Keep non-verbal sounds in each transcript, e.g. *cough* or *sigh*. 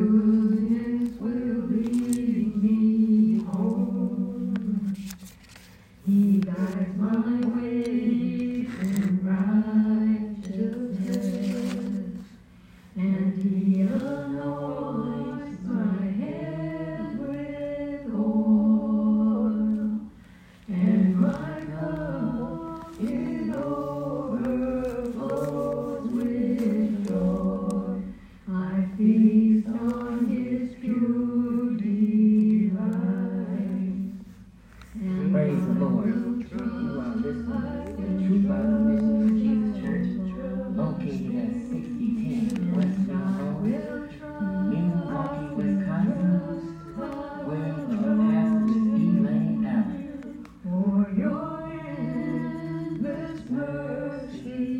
you. Mercy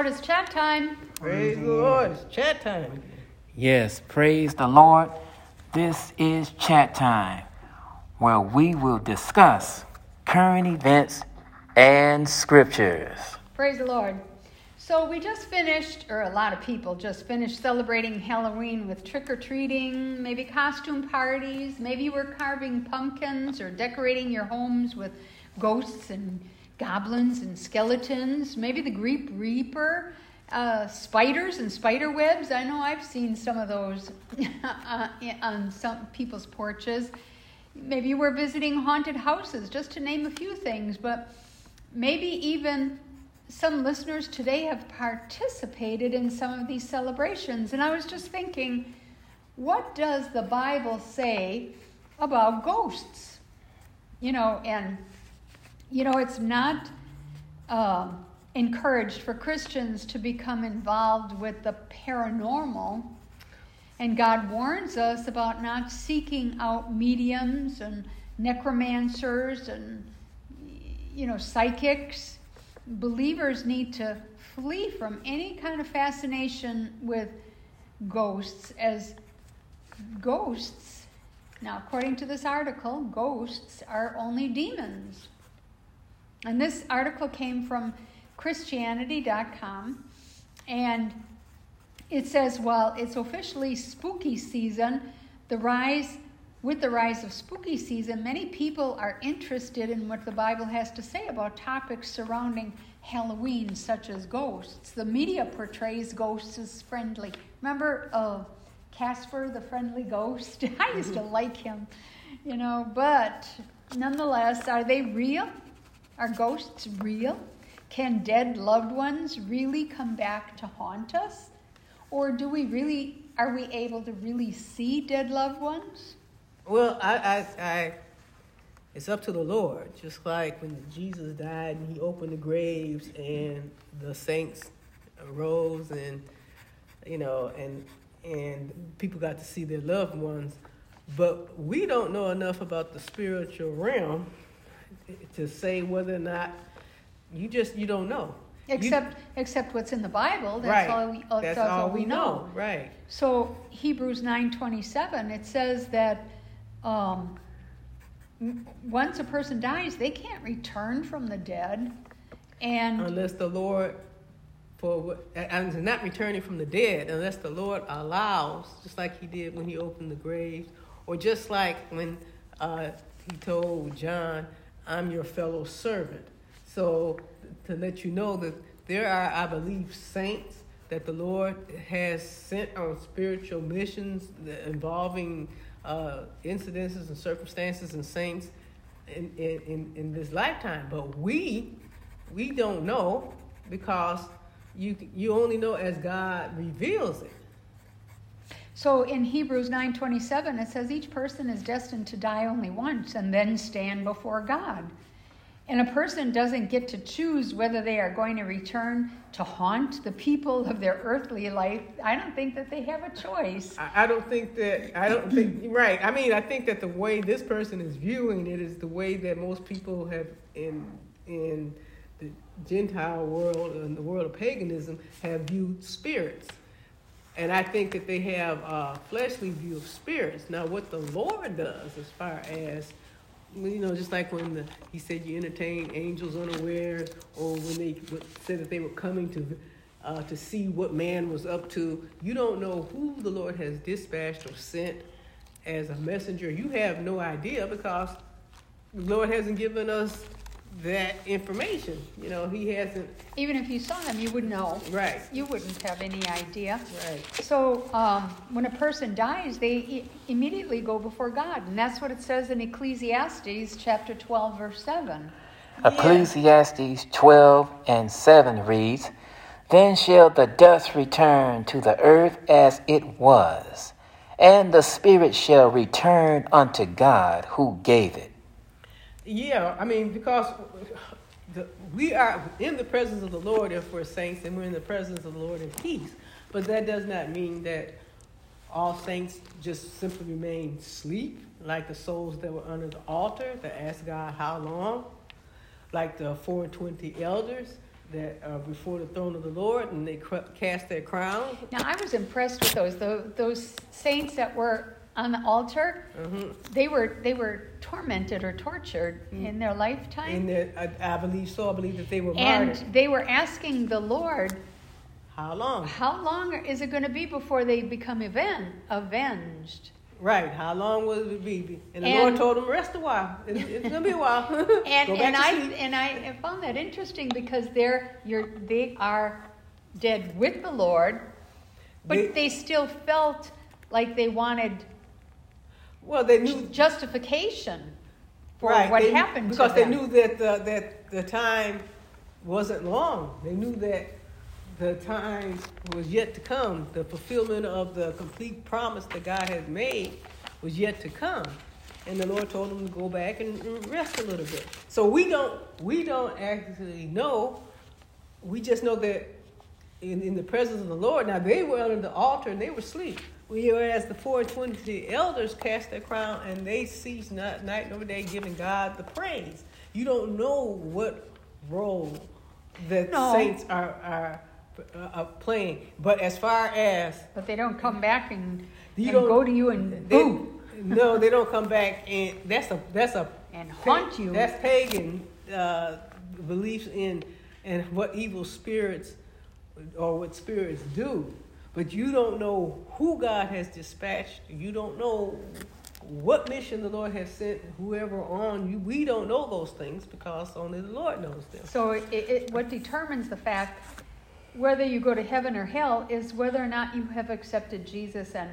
Lord, it's chat time. Praise the Lord. It's chat time. Yes, praise the Lord. This is chat time, where we will discuss current events and scriptures. Praise the Lord. So, we just finished, or a lot of people just finished celebrating Halloween with trick or treating, maybe costume parties. Maybe you were carving pumpkins or decorating your homes with ghosts and goblins and skeletons. Maybe the Grim Reaper, uh, spiders and spider webs. I know I've seen some of those *laughs* uh, on some people's porches. Maybe you were visiting haunted houses, just to name a few things, but maybe even some listeners today have participated in some of these celebrations. And I was just thinking, what does the Bible say about ghosts? You know, and, you know, it's not uh, encouraged for Christians to become involved with the paranormal. And God warns us about not seeking out mediums and necromancers and, you know, psychics. Believers need to flee from any kind of fascination with ghosts as ghosts. Now according to this article ghosts are only demons and this article came from christianity.com and it says while it's officially spooky season the rise with the rise of spooky season, many people are interested in what the Bible has to say about topics surrounding Halloween, such as ghosts. The media portrays ghosts as friendly. Remember uh, Casper, the friendly ghost? *laughs* I used to like him, you know, but nonetheless, are they real? Are ghosts real? Can dead loved ones really come back to haunt us? Or do we really, are we able to really see dead loved ones? Well, I, I, I, it's up to the Lord. Just like when Jesus died and he opened the graves and the saints arose and, you know, and, and people got to see their loved ones. But we don't know enough about the spiritual realm to say whether or not you just, you don't know. You- Except, except what's in the Bible. That's right. all we, uh, That's that's all all we know. Right. So Hebrews nine twenty seven it says that um, once a person dies, they can't return from the dead, and unless the Lord, for and not returning from the dead, unless the Lord allows, just like He did when He opened the graves, or just like when uh, He told John, "I'm your fellow servant." So to let you know that there are, I believe, saints that the Lord has sent on spiritual missions involving uh, incidences and circumstances and saints in, in, in, this lifetime. But we, we don't know because you, you only know as God reveals it. So in Hebrews nine twenty seven it says each person is destined to die only once and then stand before God. And a person doesn't get to choose whether they are going to return to haunt the people of their earthly life. I don't think that they have a choice. I, I don't think that I don't think right. I mean, I think that the way this person is viewing it is the way that most people have in in the Gentile world and the world of paganism have viewed spirits And I think that they have a fleshly view of spirits. Now, what the Lord does, as far as you know, just like when the, he said you entertain angels unaware, or when they said that they were coming to uh, to see what man was up to, you don't know who the Lord has dispatched or sent as a messenger. You have no idea because the Lord hasn't given us that information. You know, He hasn't. Even if you saw them, you would know. Right. You wouldn't have any idea. Right. So um, when a person dies, they immediately go before God, and that's what it says in Ecclesiastes chapter 12, verse 7. Ecclesiastes 12 and 7 reads, Then shall the dust return to the earth as it was, and the spirit shall return unto God who gave it. Yeah, I mean, because the, we are in the presence of the Lord if we're saints, and we're in the presence of the Lord in peace. But that does not mean that all saints just simply remain asleep, like the souls that were under the altar that asked God how long, like the four and twenty elders that are before the throne of the Lord, and they cast their crown. Now, I was impressed with those tho- those saints that were on the altar. Mhm. They were they were tormented or tortured in their lifetime, And that, I, I believe so. I believe that they were and martyred. they were asking the Lord, How long? "How long is it going to be before they become aven- avenged?" Right. How long will it be? And the And- Lord told them, rest a while. It's, it's gonna be a while. *laughs* And *laughs* Go back and to I sleep. and I found that interesting because they're you're they are dead with the Lord, but They- they, still felt like they wanted Well, they knew justification for right, what they- happened because they knew that the, that the time wasn't long. They knew that the time was yet to come. The fulfillment of the complete promise that God had made was yet to come. And the Lord told them to go back and and rest a little bit. So we don't we don't actually know. We just know that in, in the presence of the Lord. Now they were under the altar and they were asleep. Whereas the four and elders cast their crown and they cease not night nor day giving God the praise. You don't know what role the No. saints are are, uh, playing. But as far as but they don't come back and, You and don't- go to you and they, boo no, they don't come back and that's a that's a and haunt you. that's pagan uh, beliefs in and what evil spirits or what spirits do. But you don't know who God has dispatched. You don't know what mission the Lord has sent whoever on you. We don't know those things because only the Lord knows them. So it, it, what determines the fact whether you go to heaven or hell is whether or not you have accepted Jesus and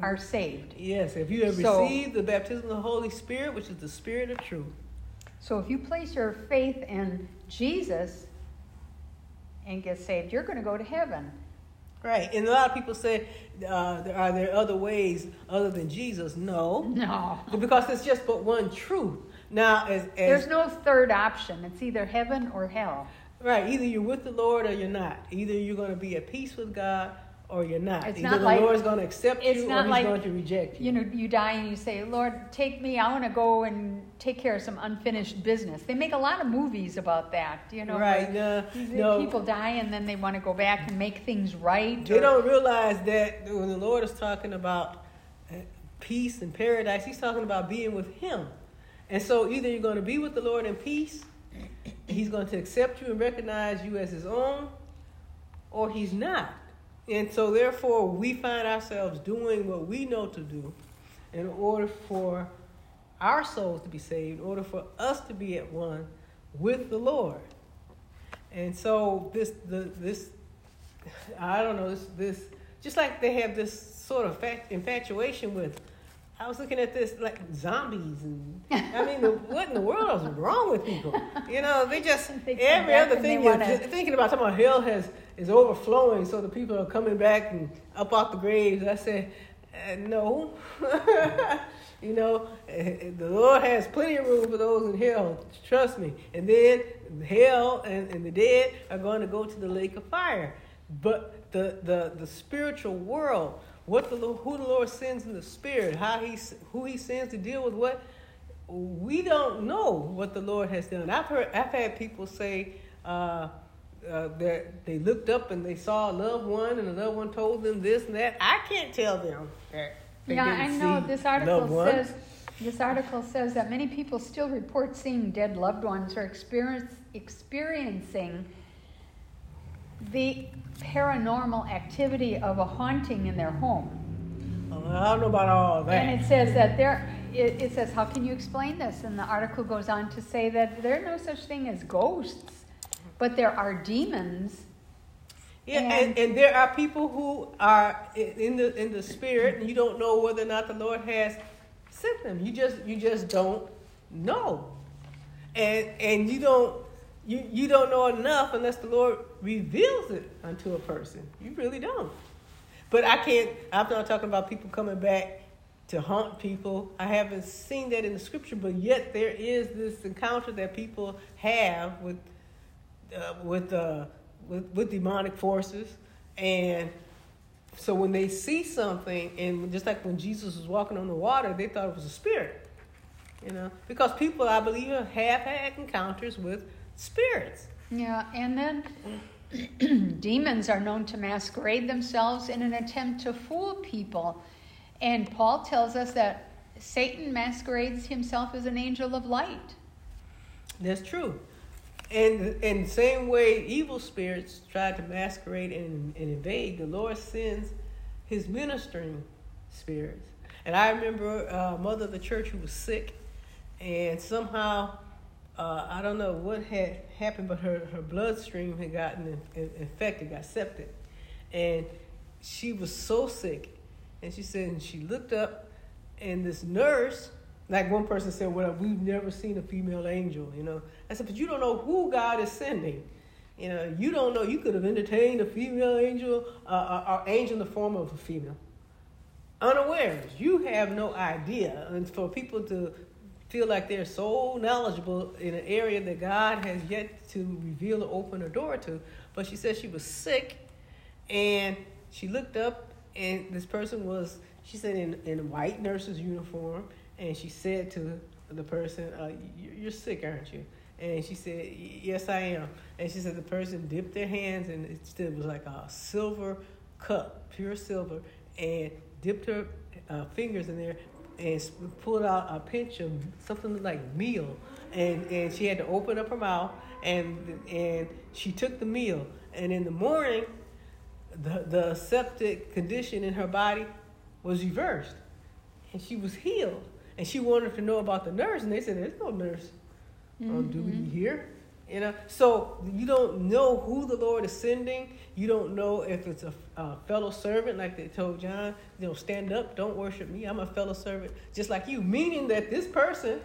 are saved. Yes, if you have So- received the baptism of the Holy Spirit, which is the Spirit of truth. So if you place your faith in Jesus and get saved, you're going to go to heaven. Right. And a lot of people say, uh, there- are there other ways other than Jesus? No. No. Because there's just but one truth. Now, as, as There's no third option. It's either heaven or hell. right, either you're with the Lord or you're not. Either you're going to be at peace with God or you're not. It's either not the like- Lord's going to accept you or He's like, going to reject you. You know, you die and you say, Lord, take me. I want to go and take care of some unfinished business. They make a lot of movies about that. You know, right? No, no. people die and then they want to go back and make things right. They or- don't realize that when the Lord is talking about uh, peace and paradise, He's talking about being with Him. And so either you're going to be with the Lord in peace, He's going to accept you and recognize you as His own, or He's not. And so therefore, we find ourselves doing what we know to do in order for our souls to be saved, in order for us to be at one with the Lord. And so this the this I don't know, this, this just like they have this sort of infatuation with. I was looking at this like zombies, and I mean, *laughs* what in the world is wrong with people? You know, they just *laughs* They every other thing you're wanna- th- thinking about. Talking about hell has is overflowing, so the people are coming back and up out the graves. I said, uh, no, *laughs* you know, eh, the Lord has plenty of room for those in hell. Trust me. And then hell and, and the dead are going to go to the lake of fire. But the, the, the spiritual world, what the Lord, who the Lord sends in the spirit, how he who he sends to deal with what, we don't know what the Lord has done. I've heard I've had people say, uh, uh, that they looked up and they saw a loved one, and the loved one told them this and that. I can't tell them that. Yeah, I know this article says this article says that many people still report seeing dead loved ones or experience, experiencing the paranormal activity of a haunting in their home. I don't know about all that. And it says that there, it, it says, how can you explain this? And the article goes on to say that there are no such thing as ghosts, but there are demons. Yeah, And- and, and there are people who are in the in the spirit, and you don't know whether or not the Lord has sent them. You just you just don't know, and and you don't you you don't know enough unless the Lord reveals it unto a person. You really don't. But I can't. I'm not talking about people coming back to haunt people. I haven't seen that in the scripture, but yet there is this encounter that people have with uh, with, uh, with with demonic forces, and so when they see something, and just like when Jesus was walking on the water, they thought it was a spirit, you know, because people, I believe, have had encounters with spirits. Yeah, and then *clears throat* demons are known to masquerade themselves in an attempt to fool people. And Paul tells us that Satan masquerades himself as an angel of light. That's true. And in the same way evil spirits try to masquerade and, and invade, the Lord sends his ministering spirits. And I remember a mother of the church who was sick, and somehow, uh, I don't know what had happened, but her, her bloodstream had gotten in, in- infected, got septic. And she was so sick. And she said, and she looked up, and this nurse, like one person said, well, we've never seen a female angel, you know. I said, but you don't know who God is sending. You know, you don't know. You could have entertained a female angel, uh, or, or angel in the form of a female. Unawares. You have no idea. And for people to feel like they're so knowledgeable in an area that God has yet to reveal or open a door to. But she said she was sick, and she looked up, and this person was, she said, in, in a white nurse's uniform, and she said to the person, uh, you- You're sick, aren't you? And she said, Yes, I am. And she said the person dipped their hands, and it still was like a silver cup, pure silver, and dipped her uh, fingers in there and pulled out a pinch of something like meal. And, and she had to open up her mouth, and, and she took the meal. And in the morning, the, the septic condition in her body was reversed. And she was healed. And she wanted to know about the nurse. And they said there's no nurse. On duty here you know so you don't know who the lord is sending. You don't know if it's a, a fellow servant like they told john you know stand up don't worship me i'm a fellow servant. Just like you meaning that this person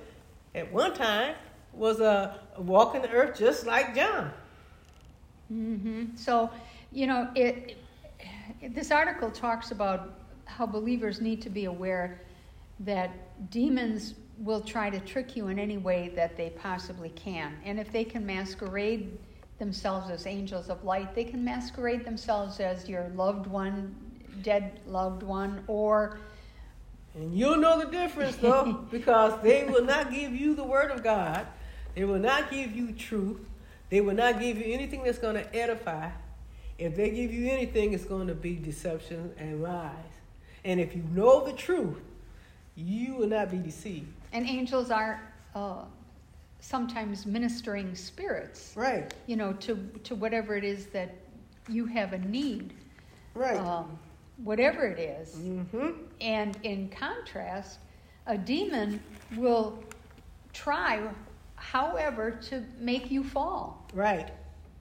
at one time was uh, walking the earth just like john. Hmm So, you know, it, it, this article talks about how believers need to be aware that demons will try to trick you in any way that they possibly can. And if they can masquerade themselves as angels of light, they can masquerade themselves as your loved one, dead loved one, or And you'll know the difference though, *laughs* because they will not give you the word of God. They will not give you truth. They will not give you anything that's going to edify. If they give you anything, it's going to be deception and lies. And if you know the truth, you will not be deceived. and angels are uh, sometimes ministering spirits. Right, you know, to, to whatever it is that you have a need, right. um, whatever it is. mm-hmm. And in contrast, a demon will try, however, to make you fall, Right.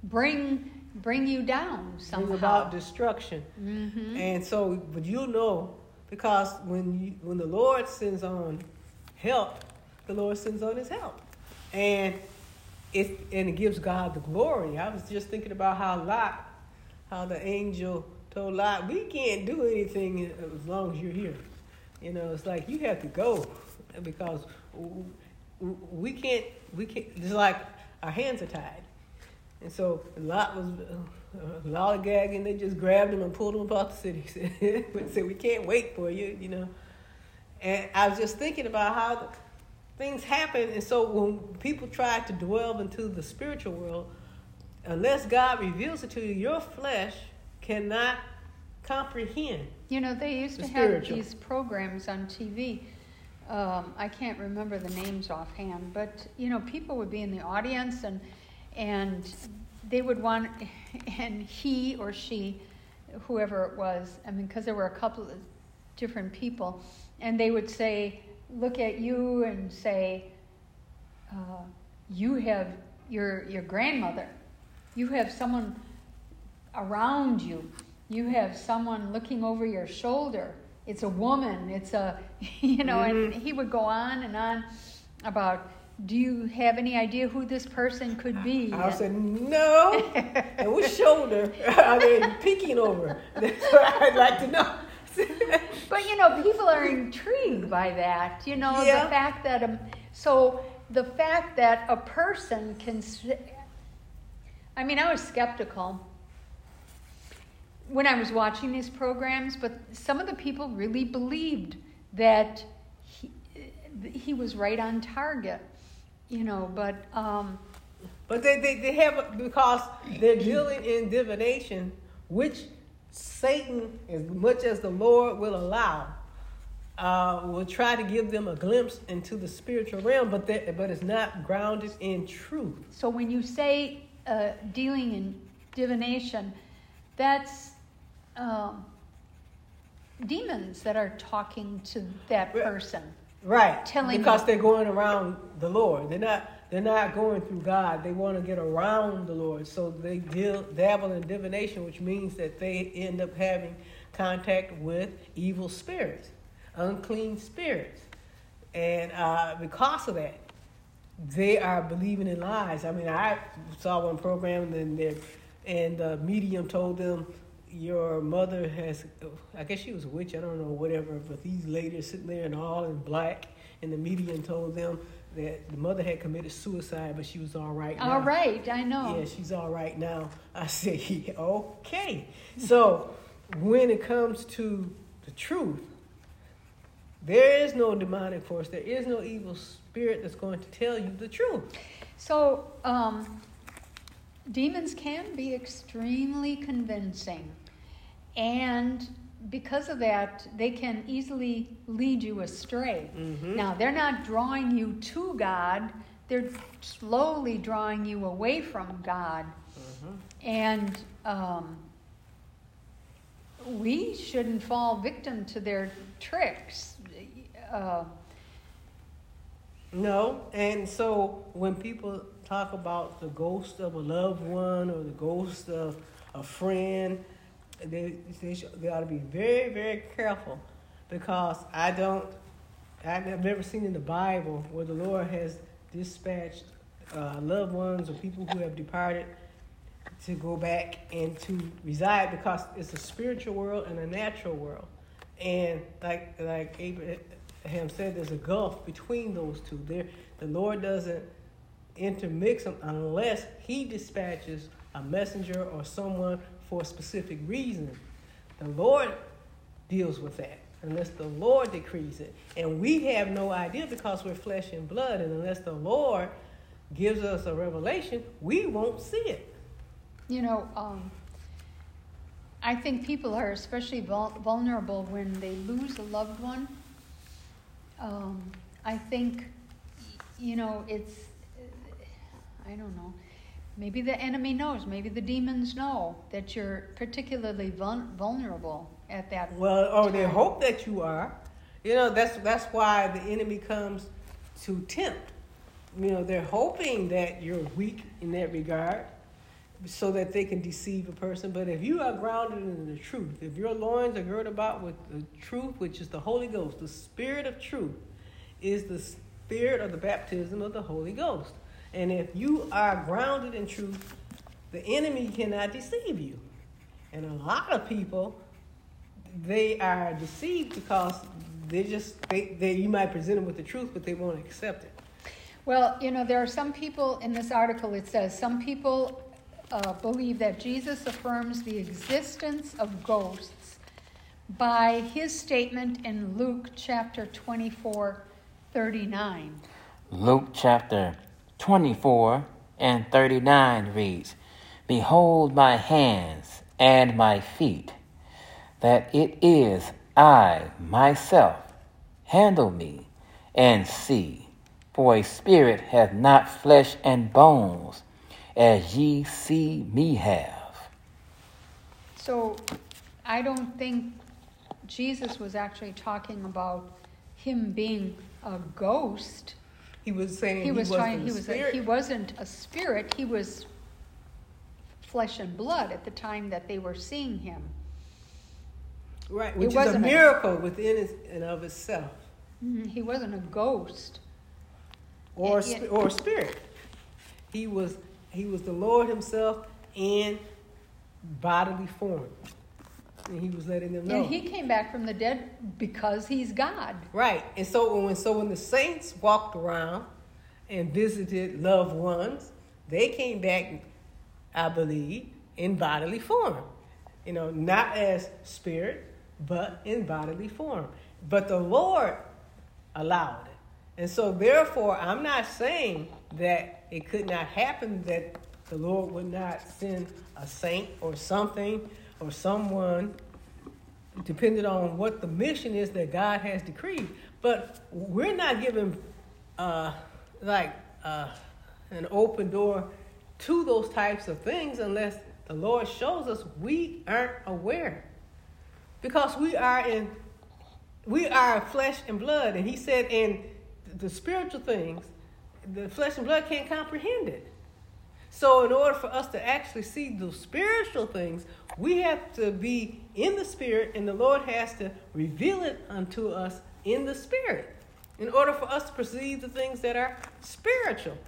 bring bring you down It's somehow. about destruction. hmm And so, but you'll know because when you, when the Lord sends on help, the Lord sends on His help, and it and it gives God the glory. I was just thinking about how Lot, how the angel told Lot, "We can't do anything as long as you're here." You know, it's like you have to go because we can't. We can't. It's like our hands are tied. And so a Lot was uh, lollygagging. They just grabbed him and pulled him about the city. said, "We can't wait for you," you know. And I was just thinking about how the, things happen. And so when people try to dwell into the spiritual world, unless God reveals it to you, your flesh cannot comprehend. You know, they used The to have these programs on TV. Um, I can't remember the names offhand, but you know, people would be in the audience and and they would want, and he or she, whoever it was, I mean, because there were a couple of different people, and they would say, look at you and say, uh, you have your your grandmother, you have someone around you. You have someone looking over your shoulder. It's a woman. It's a, *laughs* you know, and he would go on and on about, do you have any idea who this person could be? I said, no. and which shoulder *laughs* I mean, peeking over? That's what I'd like to know. *laughs* But you know, people are intrigued by that. You know, Yeah. the fact that um, so the fact that a person can. I mean, I was skeptical when I was watching these programs, but some of the people really believed that he, he was right on target. You know, but um, But they, they, they have, because they're dealing in divination, which Satan, as much as the Lord will allow, uh, will try to give them a glimpse into the spiritual realm, but, that, but it's not grounded in truth. So when you say uh, dealing in divination, that's um, demons that are talking to that person. Right. Telling because them- they're going around the Lord. They're not they're not going through God. They want to get around the Lord. So they deal dabble in divination, which means that they end up having contact with evil spirits, unclean spirits. And uh, because of that, they are believing in lies. I mean, I saw one program and and the medium told them, your mother has, I guess she was a witch, I don't know, whatever, but these ladies sitting there and all in black, and the medium told them that the mother had committed suicide, but she was all right now. All right, I know. Yeah, she's all right now. I say, *laughs* okay. So when it comes to the truth, there is no demonic force, there is no evil spirit that's going to tell you the truth. So um, demons can be extremely convincing, and because of that, they can easily lead you astray. Mhm. Now, they're not drawing you to God, they're slowly drawing you away from God. And um, we shouldn't fall victim to their tricks. Uh, No, and so when people talk about the ghost of a loved one or the ghost of a friend, they they, sh- they ought to be very very careful because I don't I've never seen in the Bible where the Lord has dispatched uh, loved ones or people who have departed to go back and to reside because it's a spiritual world and a natural world, and like like Abraham said, there's a gulf between those two. There, the Lord doesn't intermix them unless He dispatches a messenger or someone for a specific reason. The Lord deals with that unless the Lord decrees it, and we have no idea because we're flesh and blood, and unless the Lord gives us a revelation, we won't see it. You know, um, I think people are especially vulnerable when they lose a loved one. Um, I think, you know, it's, I don't know, maybe the enemy knows, maybe the demons know that you're particularly vul- vulnerable at that. Well, or they hope that you are. You know, that's that's why the enemy comes to tempt. You know, they're hoping that you're weak in that regard so that they can deceive a person. But if you are grounded in the truth, if your loins are girded about with the truth, which is the Holy Ghost, the spirit of truth is the spirit of the baptism of the Holy Ghost. And if you are grounded in truth, the enemy cannot deceive you. And a lot of people they are deceived because they just they, they you might present them with the truth but they won't accept it Well, you know, there are some people in this article, it says some people uh, believe that Jesus affirms the existence of ghosts by his statement in Luke chapter 24, 39. Luke chapter 24 and 39 reads Behold my hands and my feet, that it is I myself. Handle me and see, for a spirit hath not flesh and bones, as ye see me have. So I don't think Jesus was actually talking about him being a ghost. He was saying He was wasn't trying a he was a, he wasn't a spirit, he was flesh and blood at the time that they were seeing him. right, which is a wasn't a- miracle within it and of itself, Mhm, He wasn't a ghost. or sp- yeah. or spirit. He was he was the Lord Himself in bodily form, and He was letting them know. And he came back from the dead because he's God. Right. And so when so when the saints walked around and visited loved ones, they came back, I believe, in bodily form. You know, not as spirit, but in bodily form. But the Lord allowed it. And so therefore I'm not saying that it could not happen that the Lord would not send a saint or something or someone depending on what the mission is that God has decreed. But we're not given uh, like uh, an open door to those types of things unless the Lord shows us we aren't aware. Because we are in we are flesh and blood, and he said in the spiritual things, the flesh and blood can't comprehend it. So, in order for us to actually see the spiritual things, we have to be in the spirit, and the Lord has to reveal it unto us in the spirit in order for us to perceive the things that are spiritual.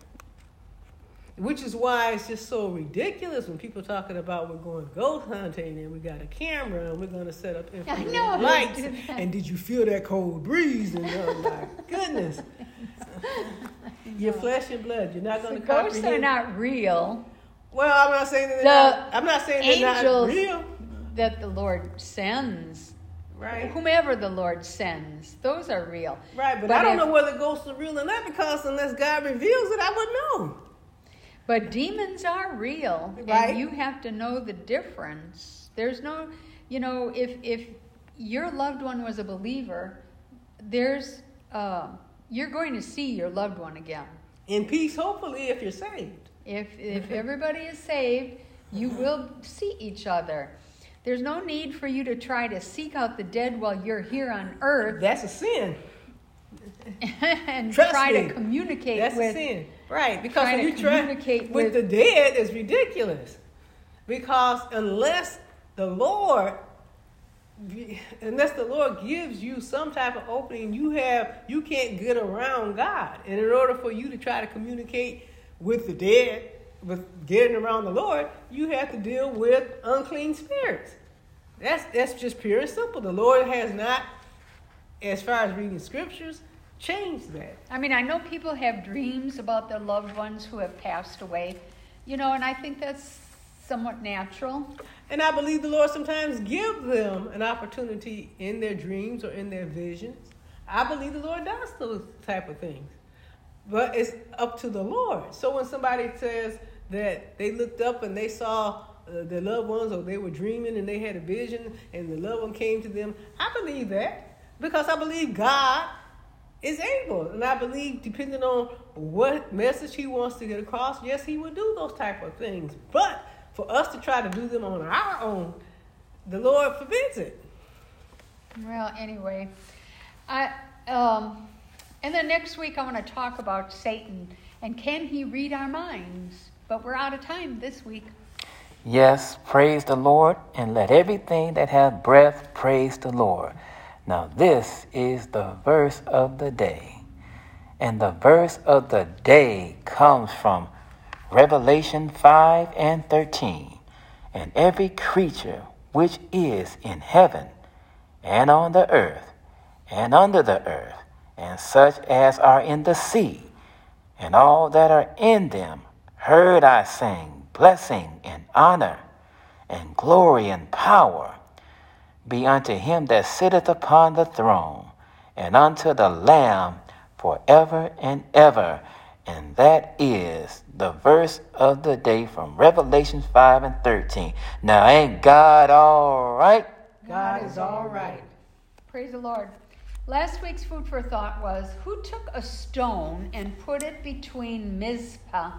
Which is why it's just so ridiculous when people talking about we're going ghost hunting and we got a camera and we're going to set up *laughs* infrared know, lights. *laughs* And did you feel that cold breeze? And oh my *laughs* goodness, your flesh and blood. You're not going to ghosts are not real Well, I'm not saying that they're The not, I'm not saying they're not angels- real, that the Lord sends. right? Whomever the Lord sends, those are real. Right, but, But I don't if- know whether ghosts are real or not because unless God reveals it, I wouldn't know. But demons are real, Right. and you have to know the difference. There's no, you know, if if your loved one was a believer, there's uh, you're going to see your loved one again. In peace, hopefully, if you're saved. If if *laughs* everybody is saved, you will see each other. There's no need for you to try to seek out the dead while you're here on earth That's a sin. *laughs* and Trust try me. to communicate That's a with. Right, because when to you try communicate with, with- the dead, it's ridiculous. Because unless the Lord, unless the Lord gives you some type of opening, you have you can't get around God. And in order for you to try to communicate with the dead, with getting around the Lord, you have to deal with unclean spirits. That's that's just pure and simple. The Lord has not, as far as reading scriptures, changed that. I mean, I know people have dreams about their loved ones who have passed away, you know, and I think that's somewhat natural. And I believe the Lord sometimes gives them an opportunity in their dreams or in their visions. I believe the Lord does those type of things. But it's up to the Lord. So when somebody says that they looked up and they saw uh, their loved ones or they were dreaming and they had a vision and the loved one came to them, I believe that because I believe God is able. And I believe depending on what message he wants to get across, yes, he will do those type of things. But for us to try to do them on our own, the Lord forbids it. Well, anyway, I um, and then next week I want to talk about Satan and can he read our minds? But we're out of time this week. Yes, praise the Lord, and let everything that hath breath praise the Lord. Now, this is the verse of the day. And the verse of the day comes from Revelation 5 and 13. And every creature which is in heaven, and on the earth, and under the earth, and such as are in the sea, and all that are in them, heard I sing, blessing and honor, and glory and power be unto him that sitteth upon the throne, and unto the Lamb forever and ever. And that is the verse of the day from Revelation 5 and 13. Now, ain't God all right? God is all right. Praise the Lord. Last week's food for thought was who took a stone and put it between Mizpah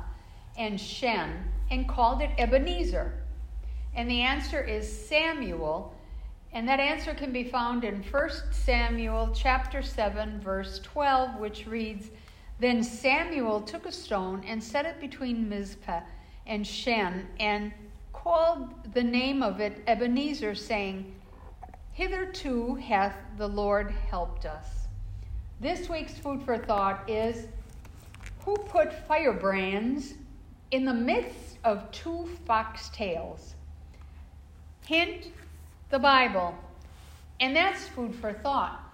and Shen and called it Ebenezer? And the answer is Samuel. And that answer can be found in 1 Samuel chapter 7 verse 12 which reads, "Then Samuel took a stone and set it between Mizpah and Shen and called the name of it Ebenezer saying, Hitherto hath the Lord helped us. This week's food for thought is Who put firebrands in the midst of two foxtails? Hint, the Bible. And that's food for thought.